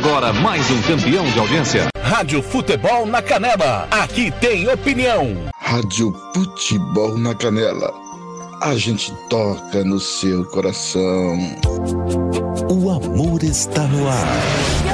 Agora mais um campeão de audiência. Rádio Futebol na Canela. Aqui tem opinião. Rádio Futebol na Canela. A gente toca no seu coração. O amor está no ar.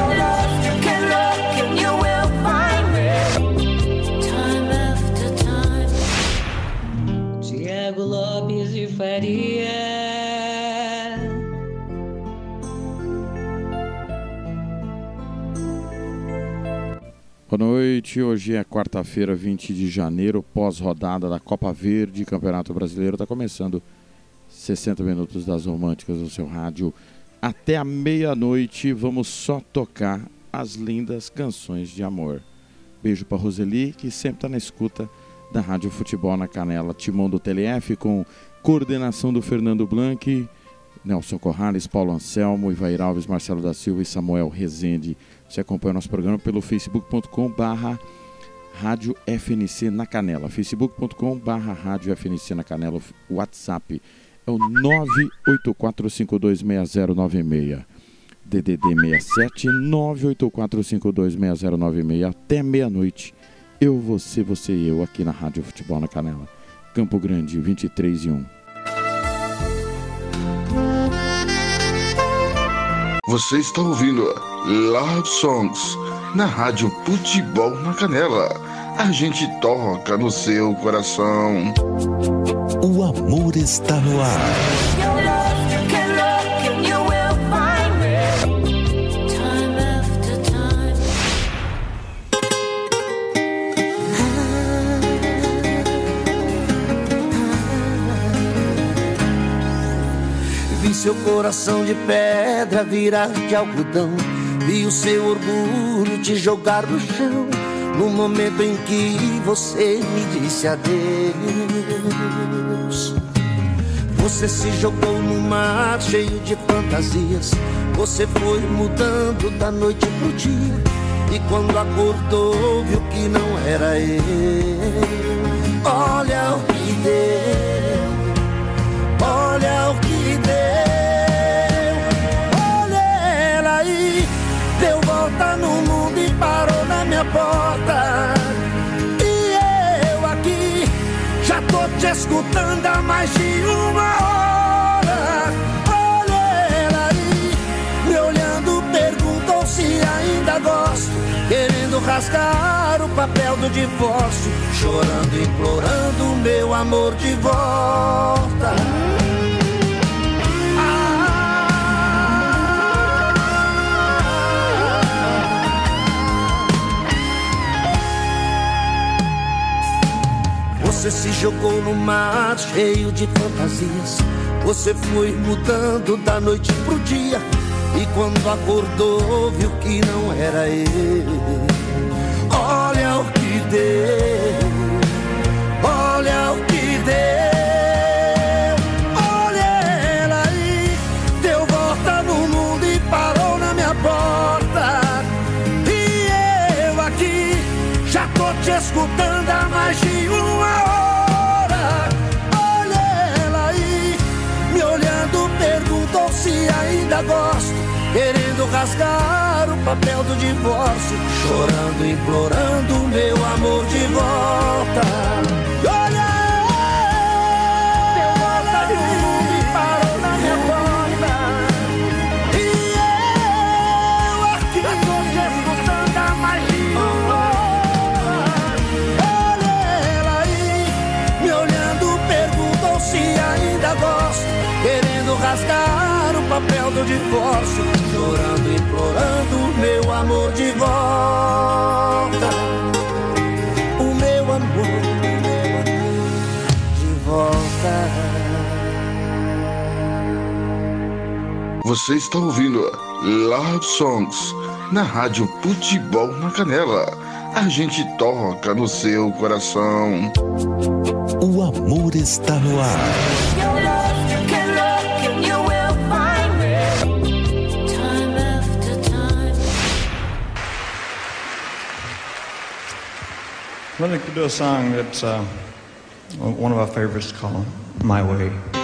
Boa noite, hoje é quarta-feira, 20 de janeiro, pós-rodada da Copa Verde, Campeonato Brasileiro. Está começando 60 minutos das românticas do seu rádio. Até a meia-noite vamos só tocar as lindas canções de amor. Beijo para Roseli, que sempre está na escuta da Rádio Futebol na Canela. Timão do TLF com coordenação do Fernando Blanc, Nelson Corrales, Paulo Anselmo, Ivair Alves, Marcelo da Silva e Samuel Rezende. Você acompanha o nosso programa pelo facebook.com barra Rádio FNC na Canela. facebook.com barra Rádio FNC na Canela. WhatsApp é o 984526096. DDD 67 984526096 até meia-noite. Eu, você, você e eu aqui na Rádio Futebol na Canela. Campo Grande, 23 e 1. Você está ouvindo Love Songs na Rádio Futebol na Canela. A gente toca no seu coração. O amor está no ar. Vi seu coração de pedra virar de algodão. Vi o seu orgulho te jogar no chão. No momento em que você me disse adeus. Você se jogou no mar cheio de fantasias. Você foi mudando da noite pro dia. E quando acordou, viu que não era eu. Olha o que deu. Olha o que deu. Porta. E eu aqui já tô te escutando há mais de uma hora. Olha ela aí. Me olhando, perguntou se ainda gosto. Querendo rasgar o papel do divórcio. Chorando, implorando meu amor de volta. Você se jogou no mar cheio de fantasias. Você foi mudando da noite pro dia. E quando acordou, viu que não era ele. Olha o que deu. Olha o que deu. Ainda gosto. Querendo rasgar o papel do divórcio, chorando, implorando meu amor de volta. Você está ouvindo Love Songs na Rádio Futebol na Canela. A gente toca no seu coração. O amor está no ar. Let me do a song that's uh, one of our favorites called My Way.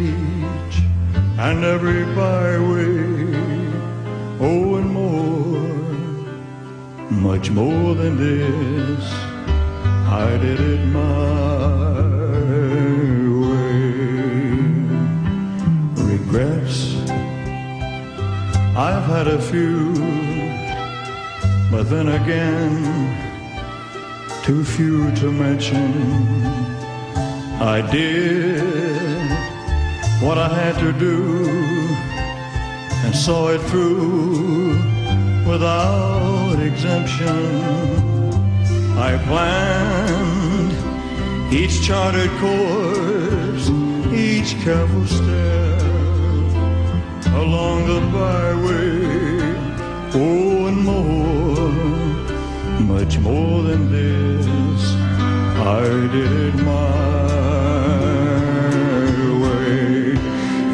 and every byway, oh, and more, much more than this. I did it my way. Regrets, I've had a few, but then again, too few to mention. I did what I had to do and saw it through without exemption. I planned each charted course, each careful step along the byway. Oh, and more, much more than this, I did my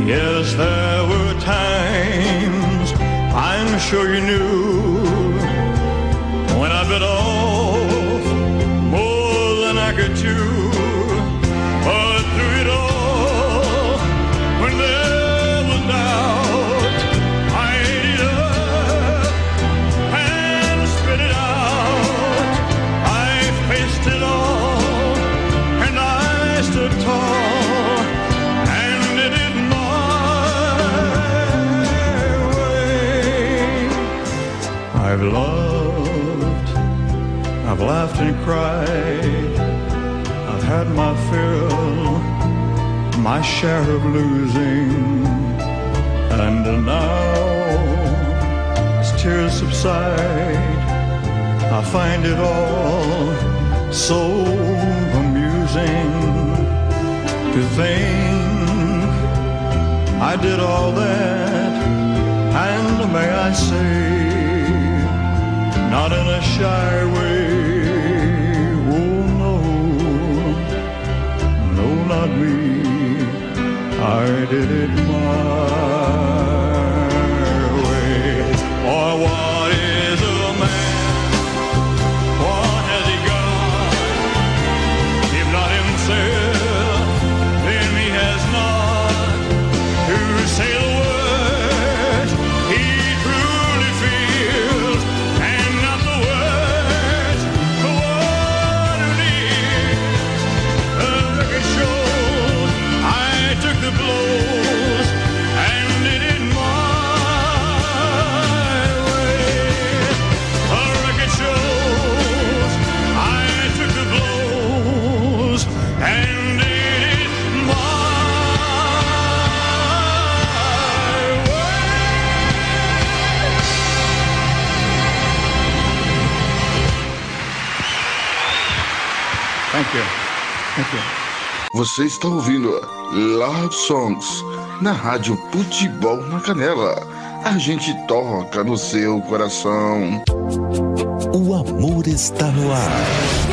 Yes, there were times I'm sure you knew when I bit off I've loved, I've laughed and cried, I've had my fill, my share of losing, and now as tears subside, I find it all so amusing to think I did all that, and may I say, not in a shy way. Oh no, no, not me. I did it my Você está ouvindo Love Songs na Rádio Futebol na Canela. A gente toca no seu coração. O amor está no ar.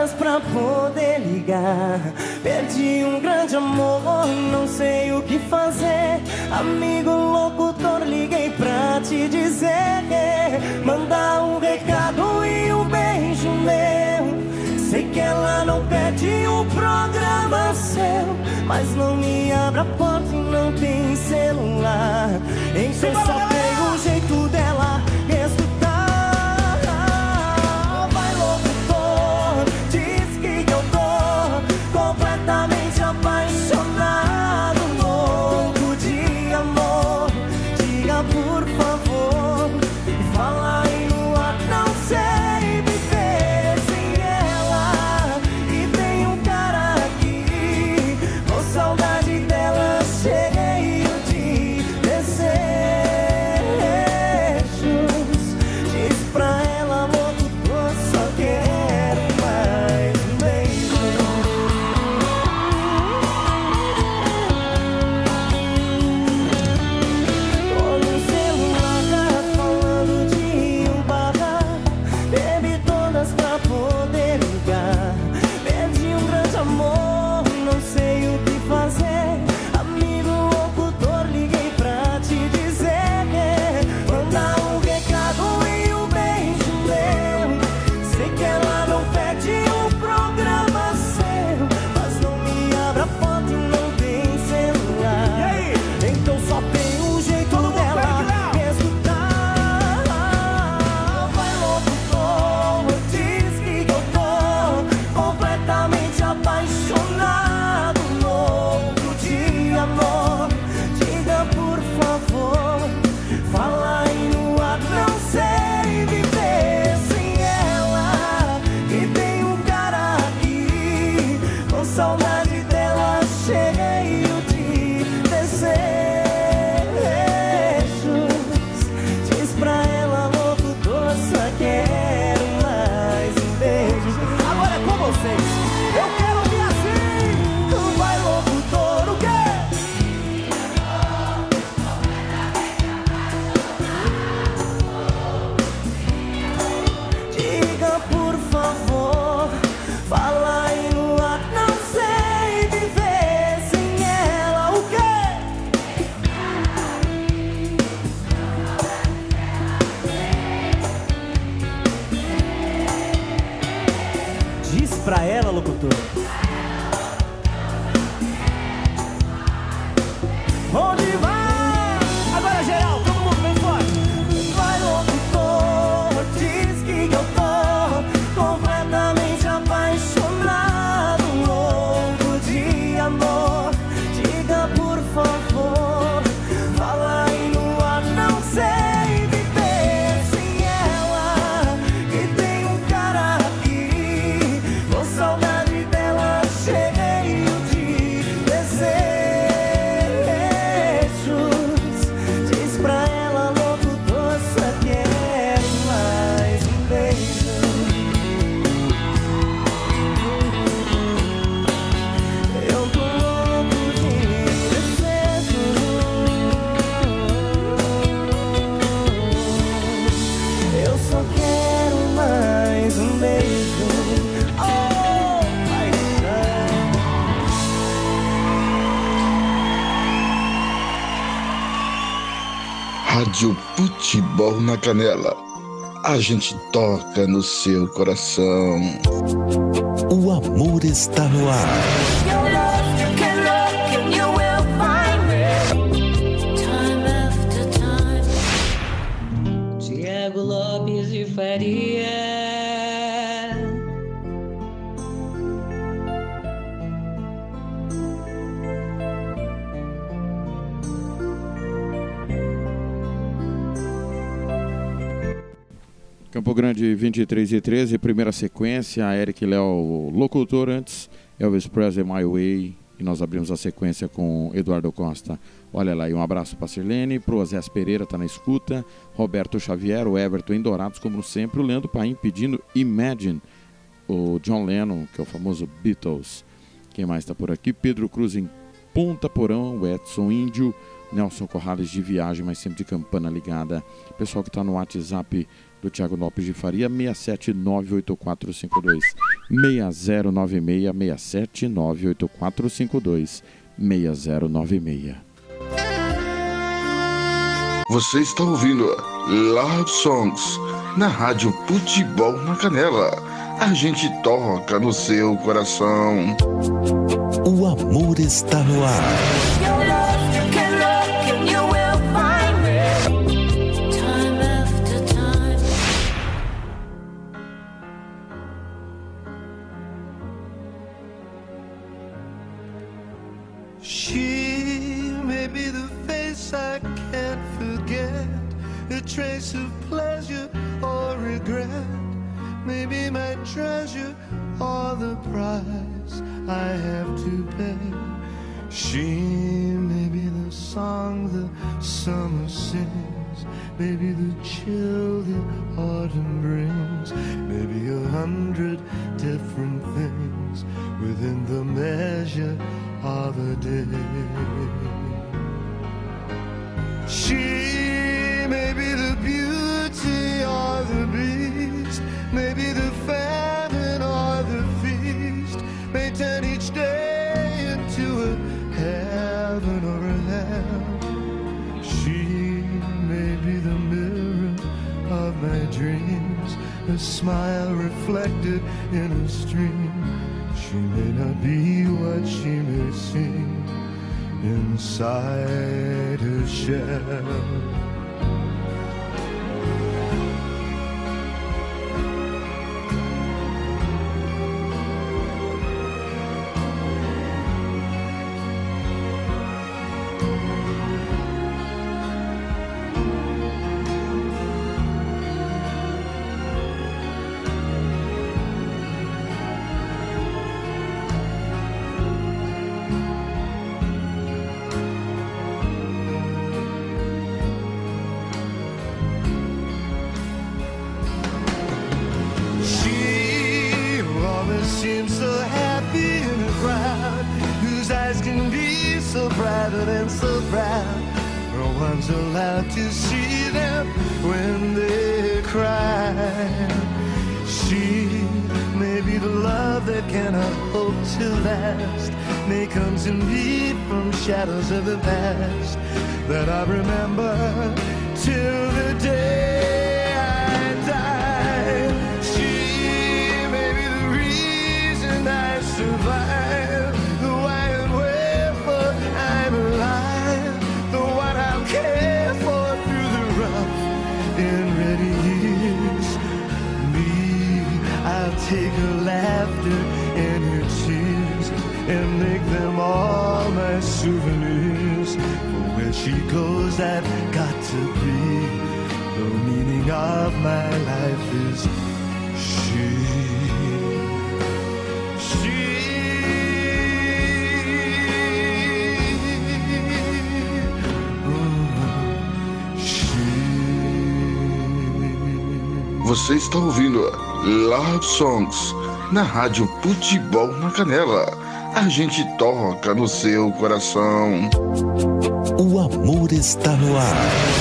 Todas pra poder ligar. Perdi um grande amor, não sei o que fazer. Amigo locutor, liguei pra te dizer. Mandar um recado e um beijo meu. Sei que ela não pede o programa seu, mas não me abre a porta e não tem celular. Então só tem o jeito dela pra ela, locutor. Futebol na Canela. A gente toca no seu coração. O amor está no ar. Campo Grande 23 e 13, primeira sequência, Eric Léo, locutor antes, Elvis Presley, My Way, e nós abrimos a sequência com Eduardo Costa. Olha lá, e um abraço para Sirlene, pro Osés Pereira, tá na escuta, Roberto Xavier, o Everton em Dourados, como sempre, o Leandro Paim pedindo Imagine, o John Lennon, que é o famoso Beatles. Quem mais está por aqui? Pedro Cruz em Ponta Porão, o Edson Índio, Nelson Corrales de viagem, mas sempre de campana ligada. Pessoal que está no WhatsApp do Thiago Lopes de Faria, 6798452 6096 6798452 6096. Você está ouvindo Love Songs na Rádio Futebol na Canela. A gente toca no seu coração. O amor está no ar. Or the price I have to pay. She may be the song the summer sings, maybe the chill the autumn brings, maybe a hundred different things within the measure of a day. She may be smile reflected in a stream. She may not be what she may seem inside her shell. To see them when they cry. She may be the love that cannot hope to last. May come to me from shadows of the past that I remember till the day take her laughter and her tears and make them all my souvenirs. For where she goes, I've got to be. The meaning of my life is she. Você está ouvindo Love Songs na Rádio Futebol na Canela. A gente toca no seu coração. O amor está no ar.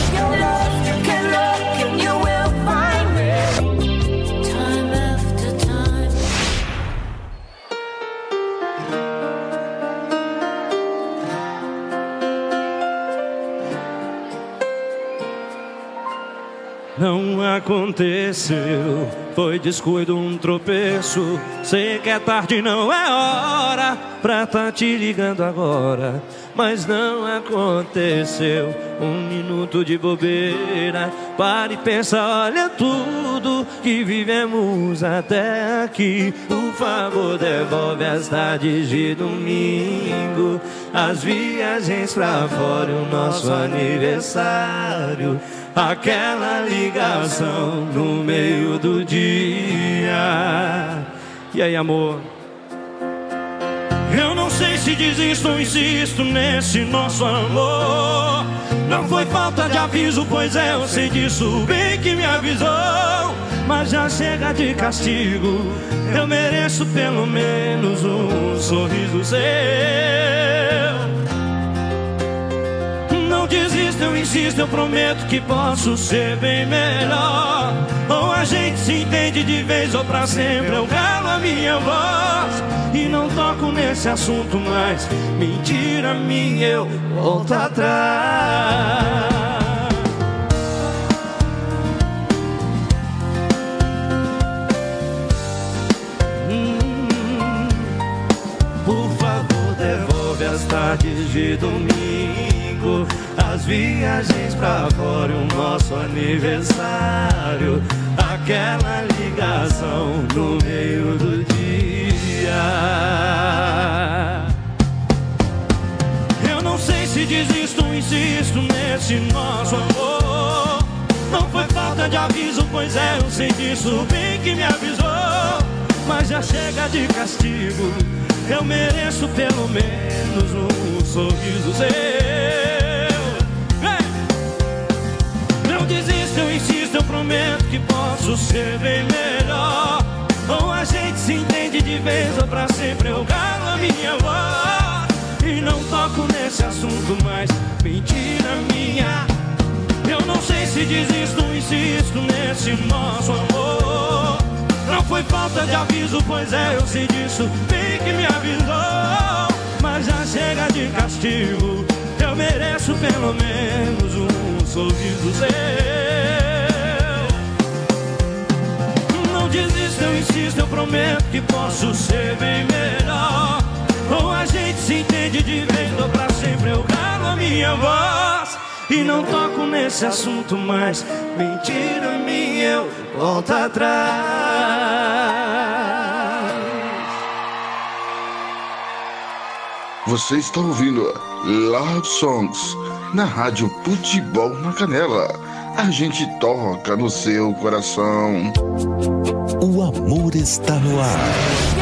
Não aconteceu, foi descuido, um tropeço. Sei que é tarde, não é hora pra tá te ligando agora. Mas não aconteceu, um minuto de bobeira. Pare e pensa, olha tudo que vivemos até aqui. Por favor, devolve as tardes de domingo, as viagens pra fora, o nosso aniversário. Aquela ligação no meio do dia. E aí, amor? Eu não sei se desisto ou insisto nesse nosso amor. Não foi falta de aviso, pois é, eu sei disso bem que me avisou. Mas já chega de castigo. Eu mereço pelo menos um sorriso seu. Desisto, eu insisto, eu prometo que posso ser bem melhor. Ou a gente se entende de vez ou pra sempre, eu calo a minha voz. E não toco nesse assunto mais. Mentira minha, eu volto atrás. Hum, Por favor, devolve as tardes de domingo, viagens pra fora, o nosso aniversário, aquela ligação no meio do dia. Eu não sei se desisto insisto nesse nosso amor. Não foi falta de aviso, pois é, eu sei disso bem que me avisou. Mas já chega de castigo, eu mereço pelo menos um sorriso seu. Insisto, eu prometo que posso ser bem melhor. Ou a gente se entende de vez ou pra sempre, eu calo a minha voz. E não toco nesse assunto mais, mentira minha. Eu não sei se desisto, insisto nesse nosso amor. Não foi falta de aviso, pois é, eu sei disso, bem que me avisou. Mas já chega de castigo, mereço pelo menos um sorriso seu. Não desisto, eu insisto, eu prometo que posso ser bem melhor. Ou a gente se entende de vez ou pra sempre, eu calo a minha voz. E não toco nesse assunto mais. Mentira minha, eu volto atrás. Você está ouvindo Love Songs na Rádio Futebol na Canela. A gente toca no seu coração. O amor está no ar.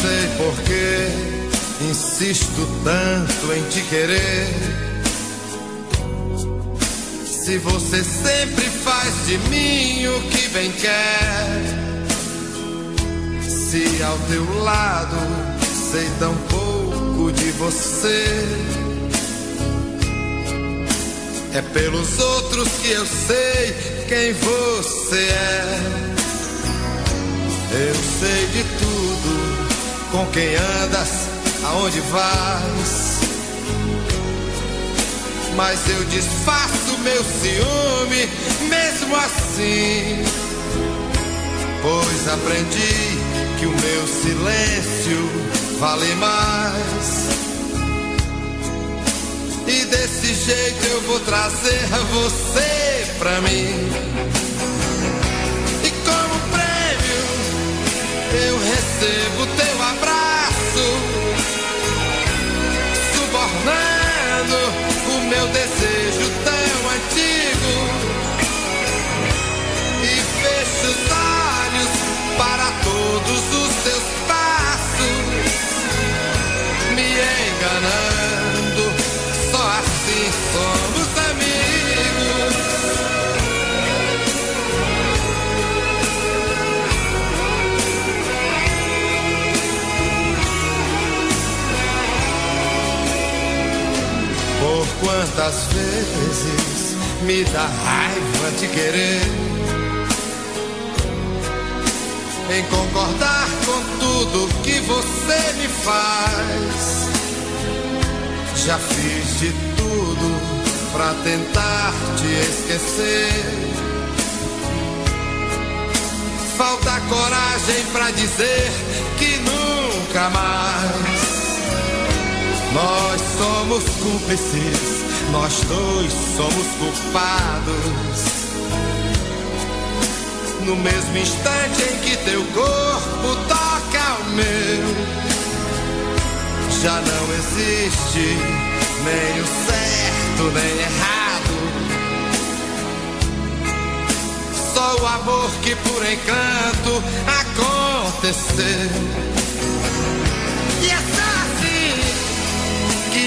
Sei porquê, insisto tanto em te querer. Se você sempre faz de mim o que bem quer. Se ao teu lado sei tão pouco de você. É pelos outros que eu sei quem você é. Eu sei de tudo, com quem andas, aonde vais. Mas eu disfarço meu ciúme, mesmo assim. Pois aprendi que o meu silêncio vale mais. E desse jeito eu vou trazer você pra mim. E como prêmio, eu recebo teu meu desejo quantas vezes me dá raiva te querer? Em concordar com tudo que você me faz. Já fiz de tudo pra tentar te esquecer. Falta coragem pra dizer que nunca mais. Nós somos cúmplices, nós dois somos culpados. No mesmo instante em que teu corpo toca o meu, já não existe nem o certo nem errado. Só o amor que por encanto aconteceu.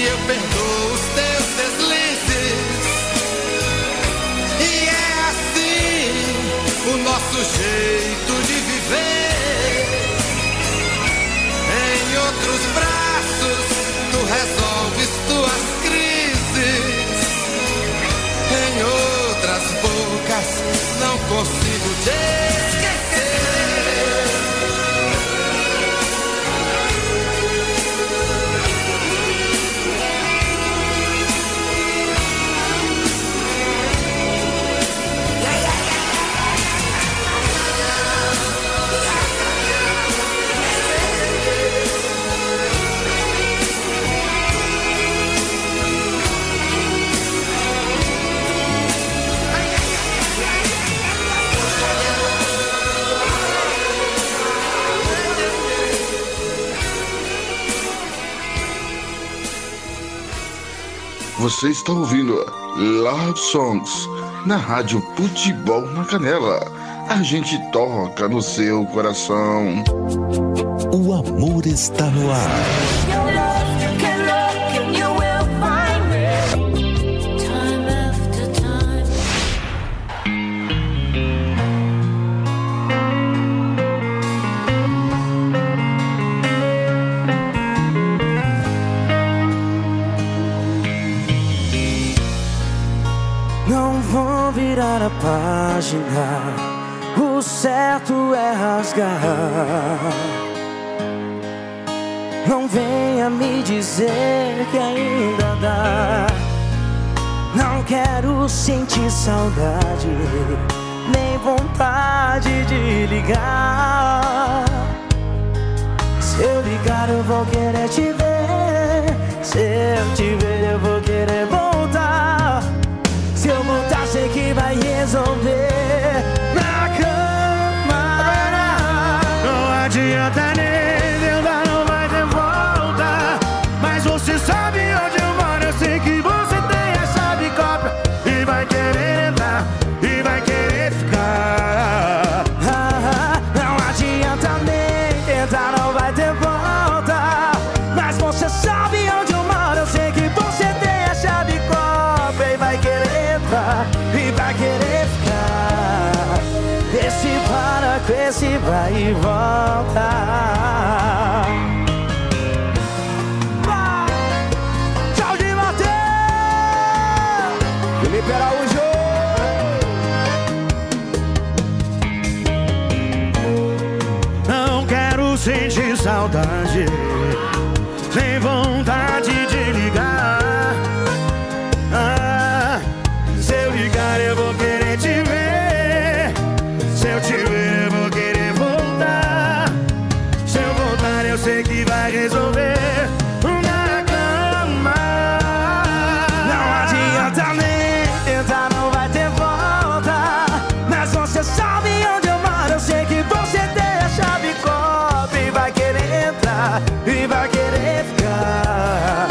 Eu perdoo os teus deslizes. E é assim o nosso jeito de viver. Em outros braços, tu resolves tuas crises. Em outras bocas, não consigo te Você está ouvindo Love Songs na Rádio Futebol na Canela. A gente toca no seu coração. O amor está no ar. Página, o certo é rasgar. Não venha me dizer que ainda dá. Não quero sentir saudade, nem vontade de ligar. Se eu ligar, eu vou querer te ver. Se eu te ver, eu vou e vai querer ficar.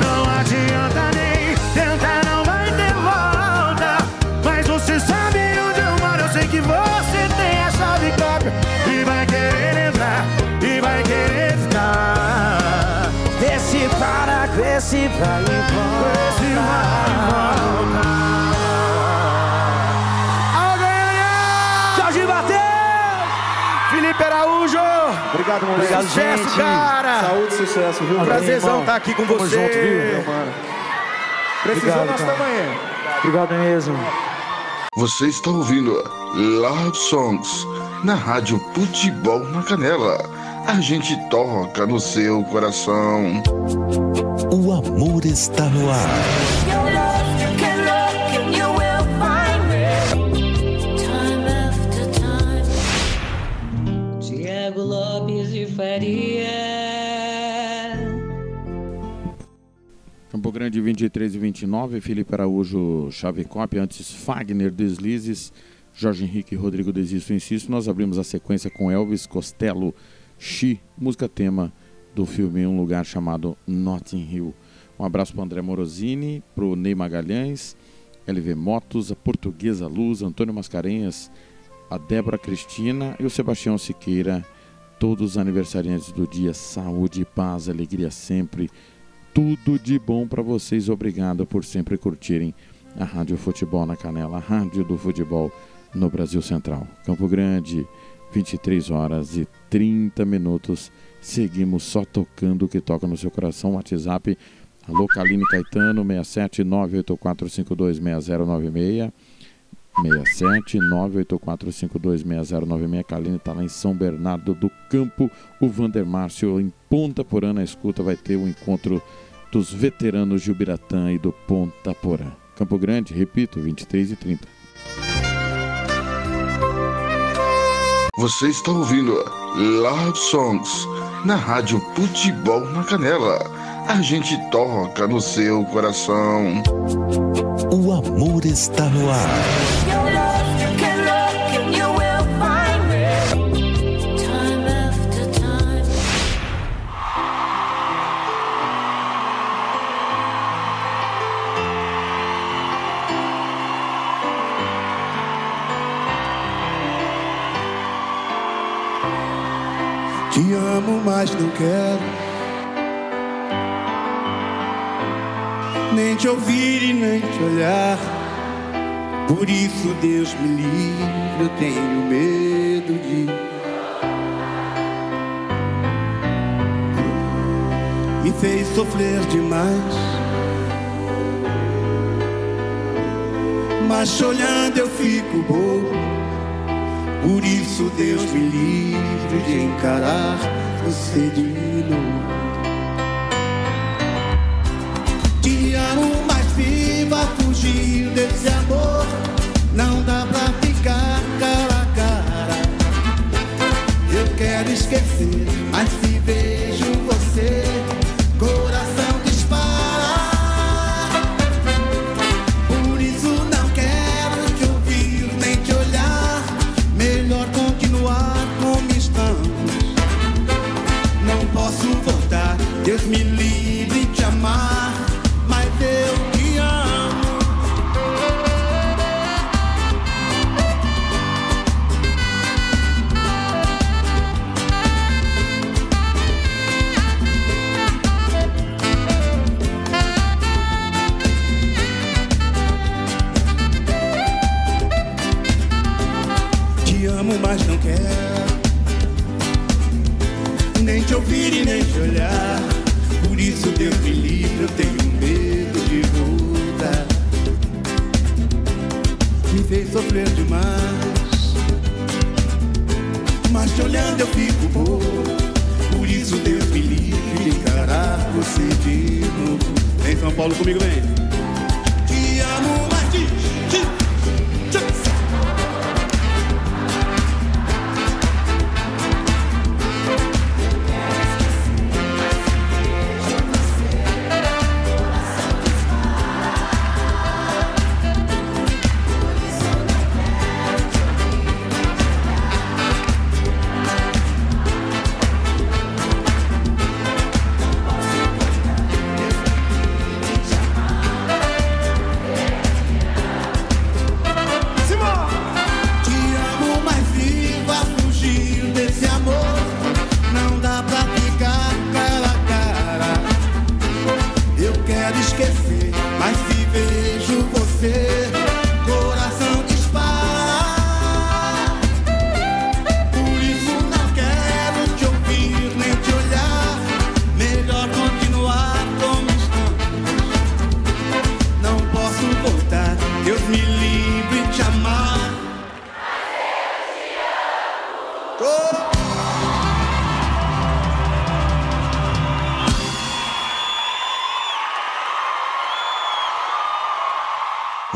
Não adianta nem tentar, não vai ter volta. Mas você sabe onde eu moro, eu sei que você tem a chave própria. E vai querer entrar, e vai querer ficar. Esse para com esse vai e Obrigado, moleque. Obrigado, Sucesso, gente. cara. Saúde e sucesso, viu? Prazerzão estar aqui com Tamo você. junto, viu, mano? Precisou, Obrigado, nós cara. estamos aí. Obrigado mesmo. Você está ouvindo Love Songs na Rádio Futebol na Canela. A gente toca no seu coração. O amor está no ar. Faria. Campo Grande 23 e 29, Felipe Araújo, Chave Cop, antes Fagner Deslizes, Jorge Henrique Rodrigo Desisto Insisto. Nós abrimos a sequência com Elvis Costello, Xi, música tema do filme Um Lugar Chamado Notting Hill. Um abraço para André Morosini, para o Ney Magalhães, LV Motos, a Portuguesa Luz, Antônio Mascarenhas, a Débora Cristina e o Sebastião Siqueira, todos os aniversariantes do dia. Saúde, paz, alegria sempre. Tudo de bom para vocês. Obrigado por sempre curtirem a Rádio Futebol na Canela, a Rádio do Futebol no Brasil Central. Campo Grande, 23 horas e 30 minutos. Seguimos só tocando o que toca no seu coração. WhatsApp, alô Kaline Caetano, 67984526096. 67 984526096. Kaline está lá em São Bernardo do Campo. O Vander Márcio em Ponta Porã na escuta vai ter o encontro dos veteranos de Ubiratã e do Ponta Porã. Campo Grande, repito, 23 e 30. Você está ouvindo Love Songs na Rádio Futebol na Canela. A gente toca no seu coração. O amor está no ar. Mas não quero nem te ouvir e nem te olhar. Por isso, Deus me livre, eu tenho medo de. Me fez sofrer demais. Mas olhando eu fico bobo. Por isso Deus me livre de encarar você de novo.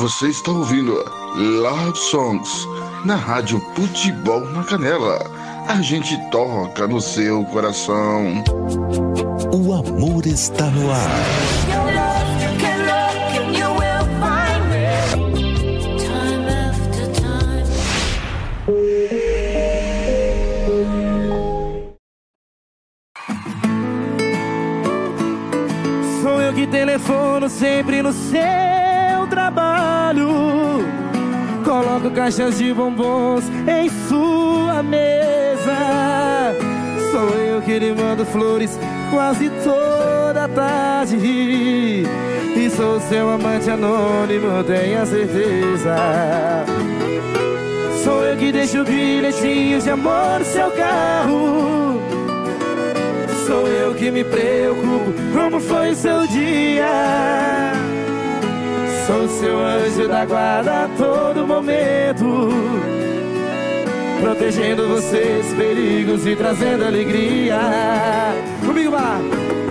Você está ouvindo Love Songs na Rádio Futebol na Canela. A gente toca no seu coração. O amor está no ar. Sou eu que telefono sempre no seu Coloco caixas de bombons em sua mesa. Sou eu que lhe mando flores quase toda tarde. E sou seu amante anônimo, tenha certeza. Sou eu que deixo bilhetinhos de amor no seu carro. Sou eu que me preocupo como foi seu dia. Seu anjo da guarda a todo momento, protegendo vocês perigos e trazendo alegria. Comigo, Mar.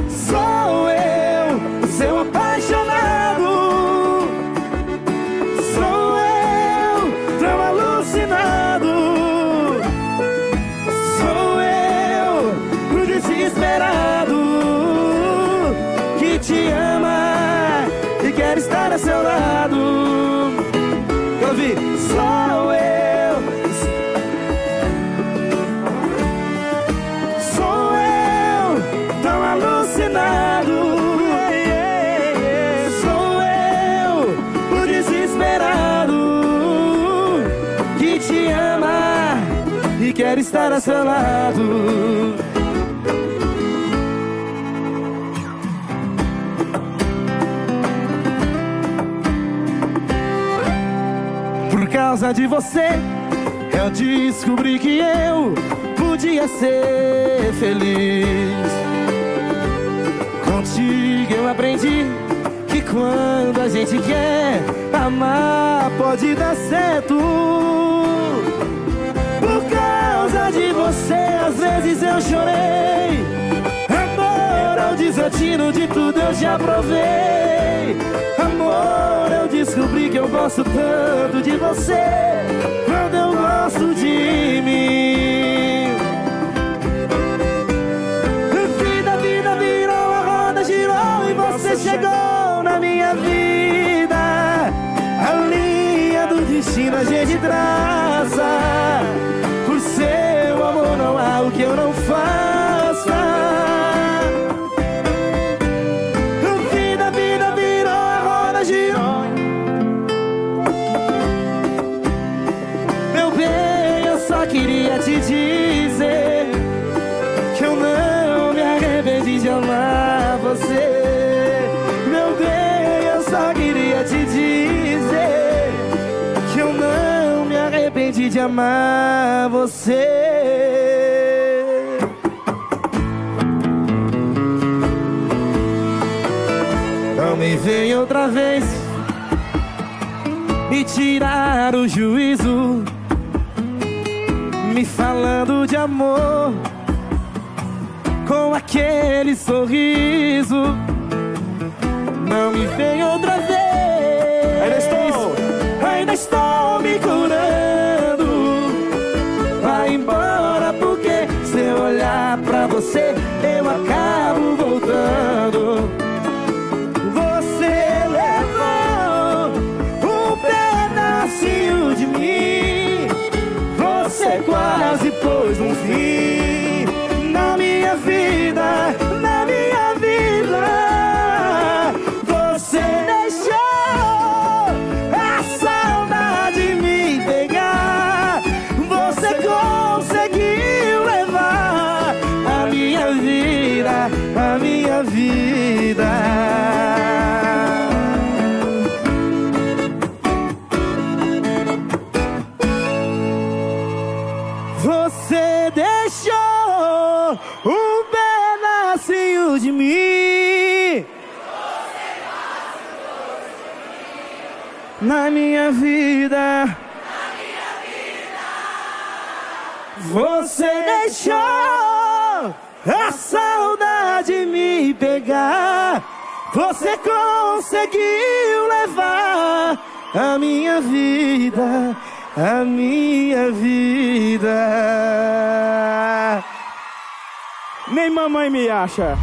Sou eu, seu apaixonado. Estar a seu lado. Por causa de você, eu descobri que eu podia ser feliz. Contigo eu aprendi que quando a gente quer amar, pode dar certo. De você, às vezes eu chorei. Amor, o desatino de tudo eu já provei. Amor, eu descobri que eu gosto tanto de você. Quando eu gosto de mim. Vida, vida virou, a roda girou e você chegou na minha vida. A linha do destino a gente traça que eu não faça. Vida, vida, virou a é roda de óleo. Meu bem, eu só queria te dizer que eu não me arrependi de amar você. Meu bem, eu só queria te dizer que eu não me arrependi de amar você. tirar o juízo, me falando de amor com aquele sorriso. Não me vem outra vez. Ainda estou, ainda estou me curando. Vai embora porque se eu olhar pra você E pôs um fim na minha vida. Você deixou a saudade me pegar. Você conseguiu levar a minha vida, a minha vida. Nem mamãe me acha.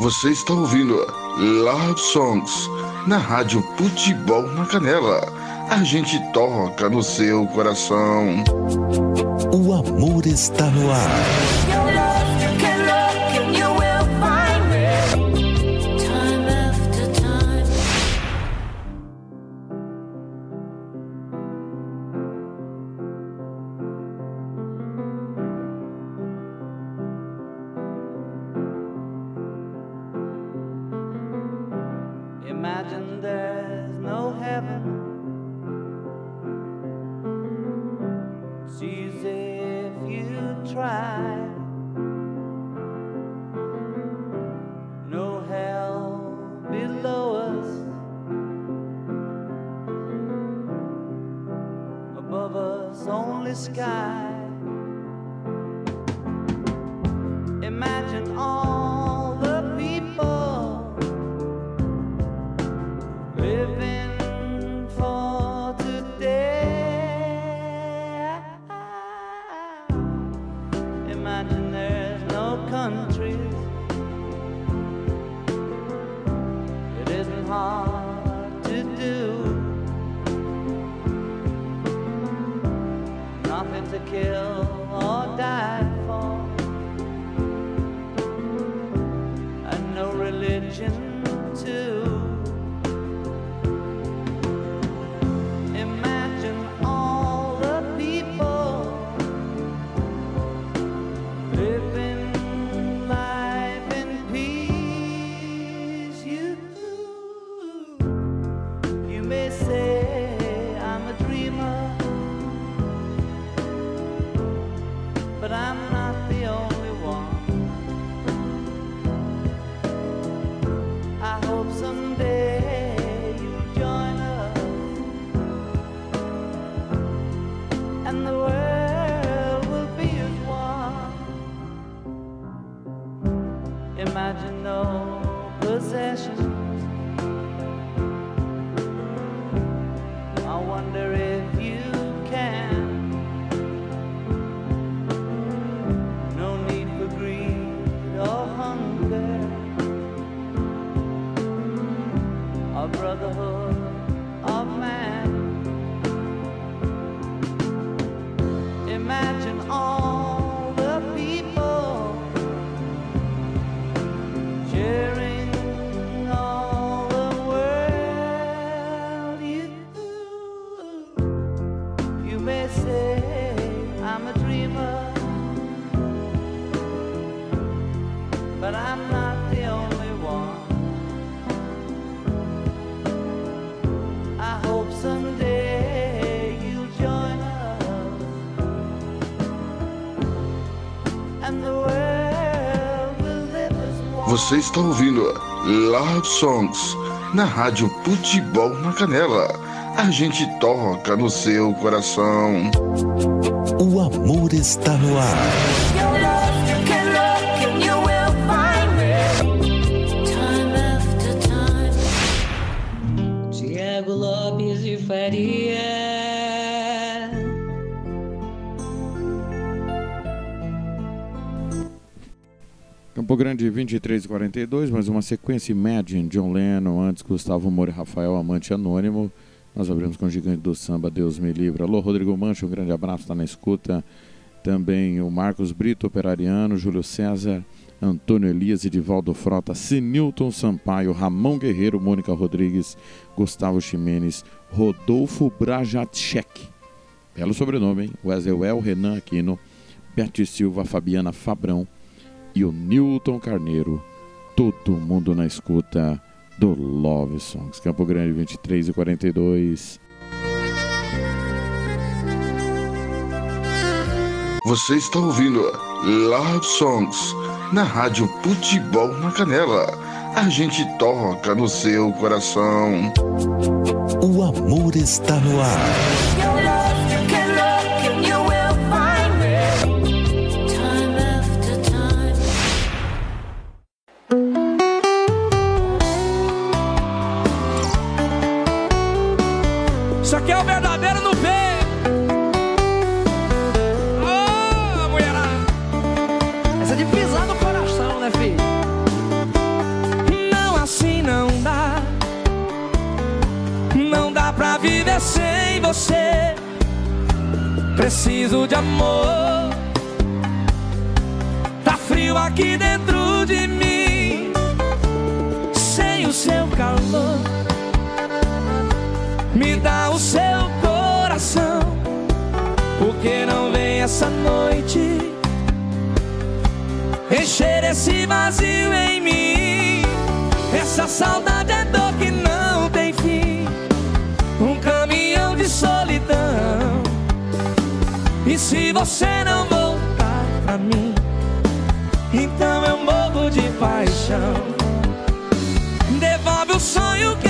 Você está ouvindo Love Songs na rádio Futebol na Canela a gente toca no seu coração. O amor está no ar. above us only sky. Está ouvindo Love Songs na Rádio Futebol na Canela. A gente toca no seu coração. O amor está no ar. Tiago Lopes de Faria. Campo Grande 23 e 42, mais uma sequência Imagine, John Lennon, antes Gustavo Moura e Rafael Amante Anônimo. Nós abrimos com o gigante do samba, Deus me livre. Alô, Rodrigo Mancha, um grande abraço, está na escuta. Também o Marcos Brito, operariano, Júlio César, Antônio Elias, Edivaldo Frota, Sinilton Sampaio, Ramon Guerreiro, Mônica Rodrigues, Gustavo Ximenes, Rodolfo Brajatchek. Belo sobrenome, hein? Wesley Renan Aquino, Bete Silva, Fabiana Fabrão e o Newton Carneiro. Todo mundo na escuta do Love Songs. Campo Grande 23 e 42. Você está ouvindo Love Songs na Rádio Futebol na Canela. A gente toca no seu coração. O amor está no ar. Isso aqui é o verdadeiro no peito. Ô, mulherada. Essa é de pisar no coração, né, filho? Não assim não dá. Não dá pra viver sem você. Preciso de amor. Tá frio aqui dentro de mim. Sem o seu calor. Me dá o seu coração. Por que não vem essa noite? Encher esse vazio em mim. Essa saudade é dor que não tem fim. Um caminhão de solidão. E se você não voltar pra mim, então eu morro de paixão. Devolve o sonho que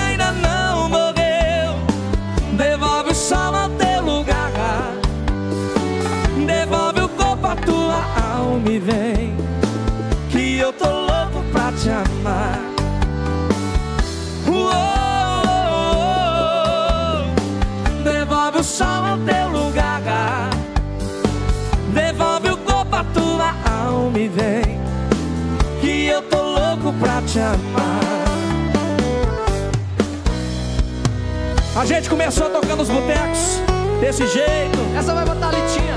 A gente começou tocando os botecos desse jeito. Essa vai botar a litinha.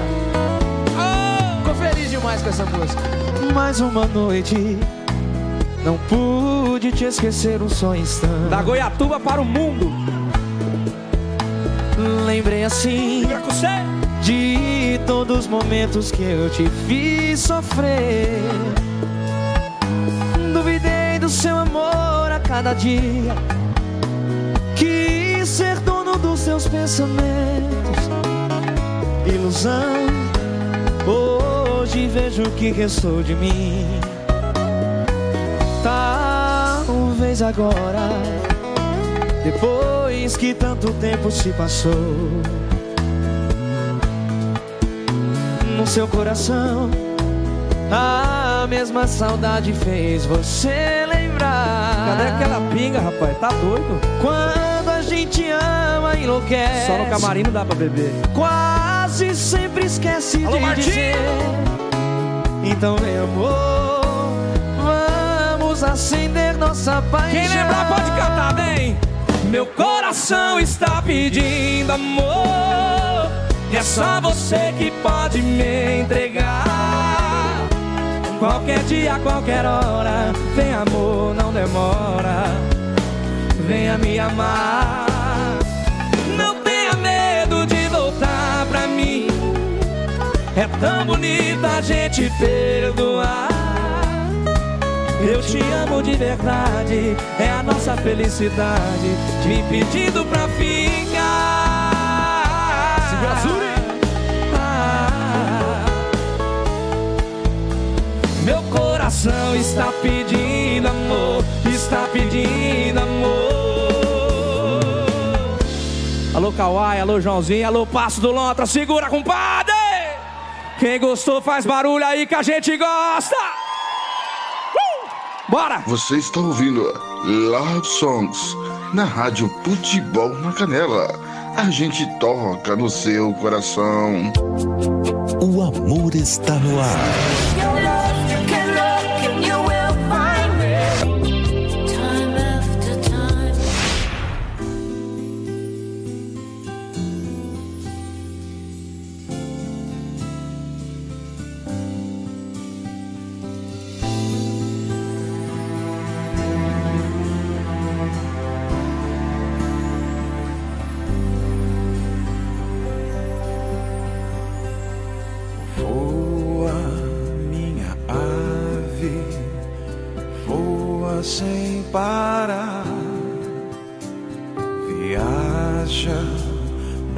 Ficou feliz demais com essa música. Mais uma noite. Não pude te esquecer um só instante. Da Goiatuba para o mundo. Lembrei assim de todos os momentos que eu te fiz sofrer. Cada dia. Quis ser dono dos seus pensamentos. Ilusão. Hoje vejo o que restou de mim. Talvez agora, depois que tanto tempo se passou, no seu coração a mesma saudade fez você Cadê aquela pinga, rapaz? Tá doido? Quando a gente ama, enlouquece. Só no camarim não dá pra beber. Quase sempre esquece Alô, de Martim! dizer. Então, meu amor, vamos acender nossa paixão. Quem lembrar pode cantar, vem! Meu coração está pedindo amor. E é só você que pode me entregar. Qualquer dia, qualquer hora. Vem, amor, não demora. Venha me amar. Não tenha medo de voltar pra mim. É tão bonito a gente perdoar. Eu te amo de verdade, é a nossa felicidade, me pedindo pra ficar. Coração está pedindo amor, está pedindo amor. Alô, Kawai, alô, Joãozinho, alô, Passo do Lontra, segura, compadre! Quem gostou faz barulho aí que a gente gosta! Uh! Bora! Você está ouvindo Love Songs na Rádio Futebol na Canela. A gente toca no seu coração. O amor está no ar.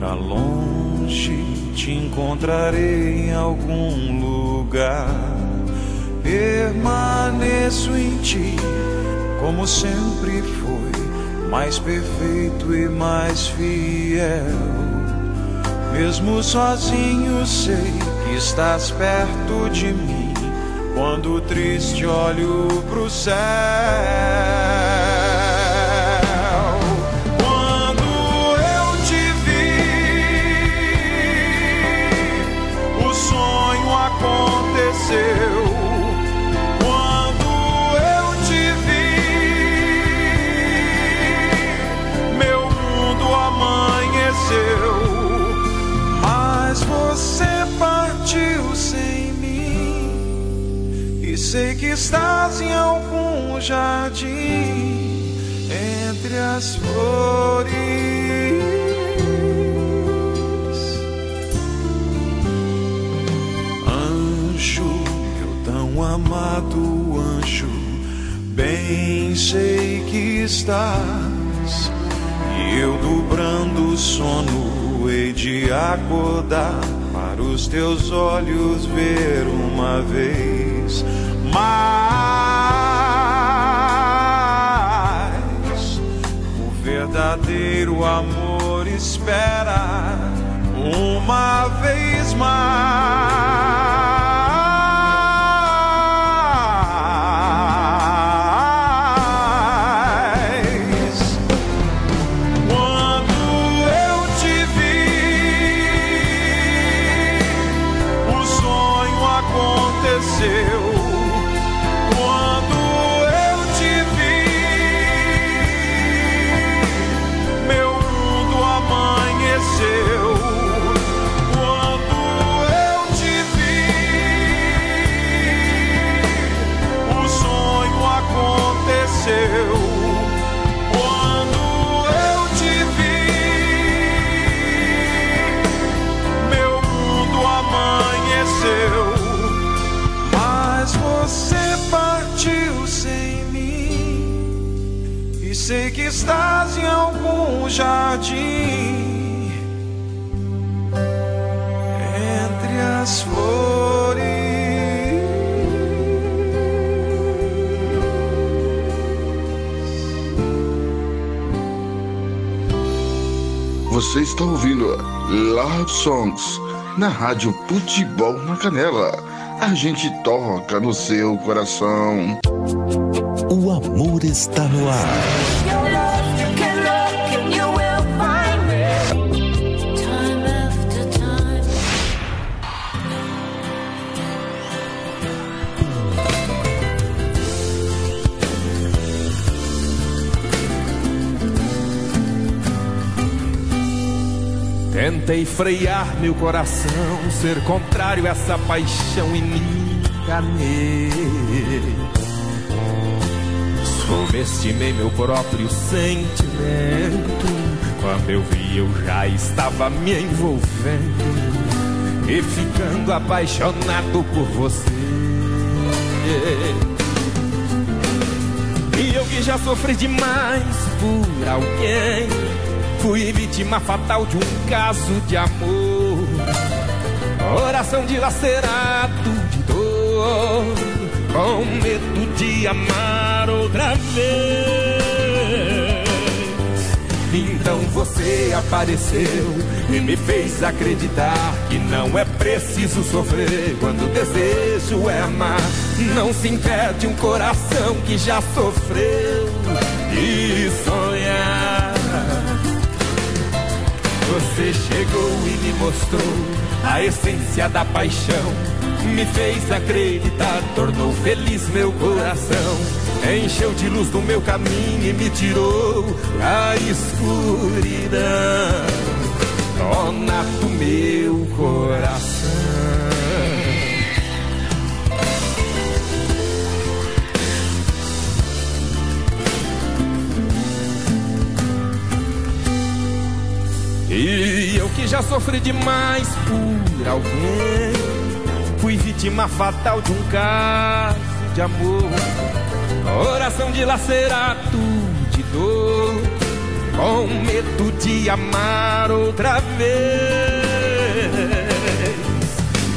Pra longe, te encontrarei em algum lugar. Permaneço em ti, como sempre foi, mais perfeito e mais fiel. Mesmo sozinho sei que estás perto de mim. Quando triste olho pro céu. Aconteceu. Quando eu te vi, meu mundo amanheceu. Mas você partiu sem mim E sei que estás em algum jardim Entre as flores amado anjo Bem sei que estás E eu dobrando o sono hei de acordar para os teus olhos ver uma vez mais. O verdadeiro amor espera uma vez mais. Jardim. Entre as flores. Você está ouvindo Love Songs na Rádio Futebol na Canela. A gente toca no seu coração. O amor está no ar. Tentei frear meu coração, ser contrário a essa paixão e me enganei. Subestimei meu próprio sentimento. Quando eu vi, eu já estava me envolvendo e ficando apaixonado por você. E eu que já sofri demais por alguém. Fui vítima fatal de um caso de amor. Coração dilacerado de dor. com medo de amar outra vez. Então você apareceu e me fez acreditar que não é preciso sofrer quando o desejo é amar. Não se impede um coração que já sofreu Você chegou e me mostrou a essência da paixão. Me fez acreditar, tornou feliz meu coração. Encheu de luz no meu caminho e me tirou a escuridão. Dona do meu coração. E eu que já sofri demais por alguém, fui vítima fatal de um caso de amor. Coração dilacerado de dor, com medo de amar outra vez.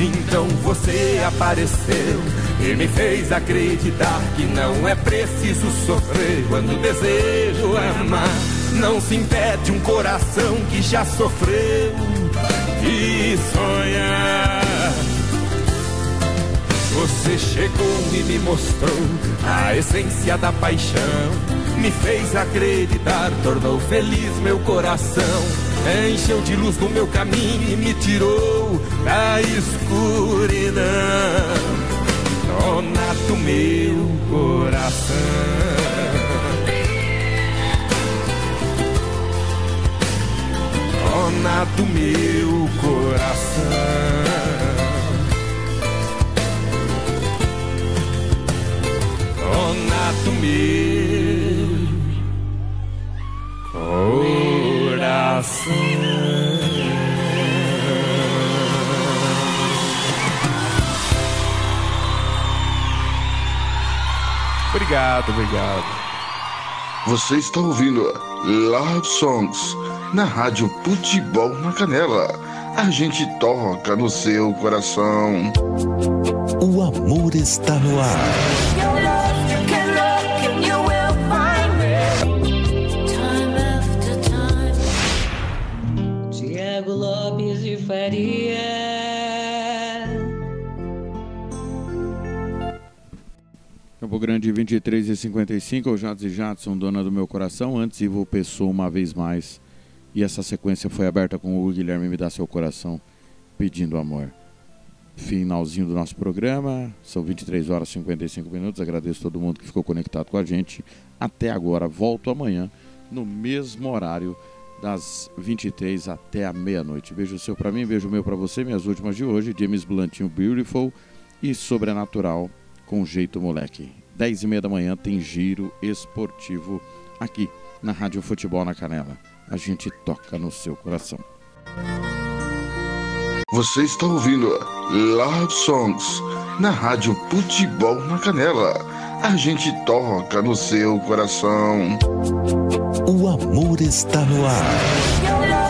Então você apareceu e me fez acreditar que não é preciso sofrer quando desejo amar. Não se impede um coração que já sofreu e sonhar. Você chegou e me mostrou a essência da paixão. Me fez acreditar, tornou feliz meu coração. Encheu de luz no meu caminho e me tirou da escuridão. Dona do meu coração. Dona do meu coração. dona do meu coração. Obrigado, obrigado. Você está ouvindo Love Songs na Rádio Futebol na Canela. A gente toca no seu coração. O amor está no ar. Tiago Lopes de Faria. Campo Grande 23 e 55, o Jadson e Jadson, dona do meu coração. Antes, Ivo Pessoa uma vez mais. E essa sequência foi aberta com o Guilherme Me Dá Seu Coração, pedindo amor. Finalzinho do nosso programa, são 23 horas e 55 minutos. Agradeço todo mundo que ficou conectado com a gente até agora. Volto amanhã, no mesmo horário, das 23 até a meia-noite. Beijo seu para mim, beijo meu para você. Minhas últimas de hoje: James Blantinho Beautiful e Sobrenatural com Jeito Moleque. 10 e meia da manhã tem giro esportivo aqui na Rádio Futebol na Canela. A gente toca no seu coração. Você está ouvindo Love Songs na Rádio Futebol na Canela. A gente toca no seu coração. O amor está no ar.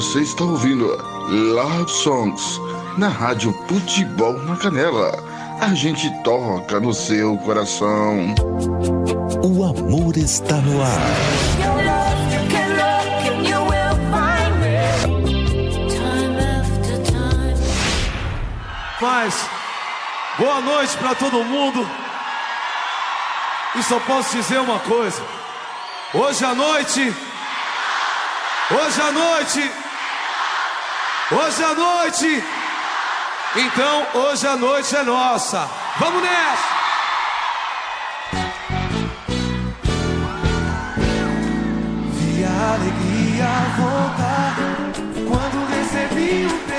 Você está ouvindo Love Songs na Rádio Futebol na Canela. A gente toca no seu coração. O amor está no ar. Paz, boa noite pra todo mundo. E só posso dizer uma coisa. Hoje à noite, hoje à noite, hoje à noite. Então, hoje à noite é nossa. Vamos nessa! Vi a alegria voltar quando recebi o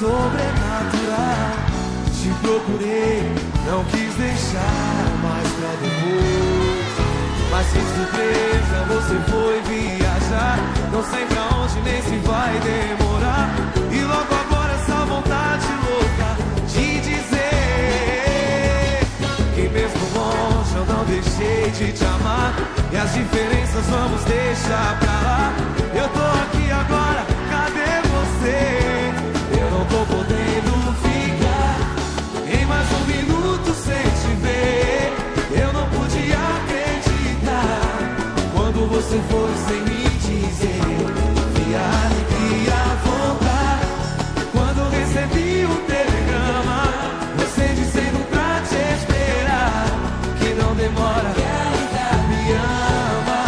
sobrenatural. Te procurei, não quis deixar mais pra depois. Mas que surpresa, você foi viajar. Não sei pra onde nem se vai demorar. E logo agora essa vontade louca de dizer que mesmo longe eu não deixei de te amar. E as diferenças vamos deixar pra lá. Eu tô aqui agora, cadê você? Você foi sem me dizer. Vi a alegria voltar quando recebi o telegrama. Você dizendo pra te esperar que não demora. Que ainda me ama,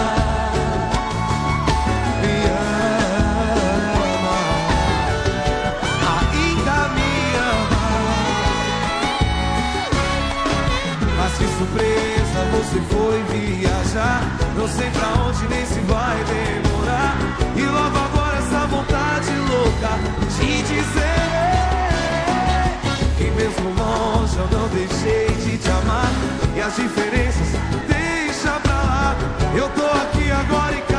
me ama, ainda me ama. Mas que surpresa, você foi viajar. Não sei pra onde nem se vai demorar. E logo agora essa vontade louca de dizer que mesmo longe eu não deixei de te amar. E as diferenças deixa pra lá. Eu tô aqui agora e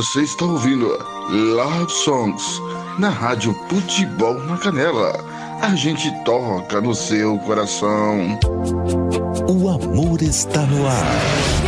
Você está ouvindo Love Songs na Rádio Futebol na Canela. A gente toca no seu coração. O amor está no ar.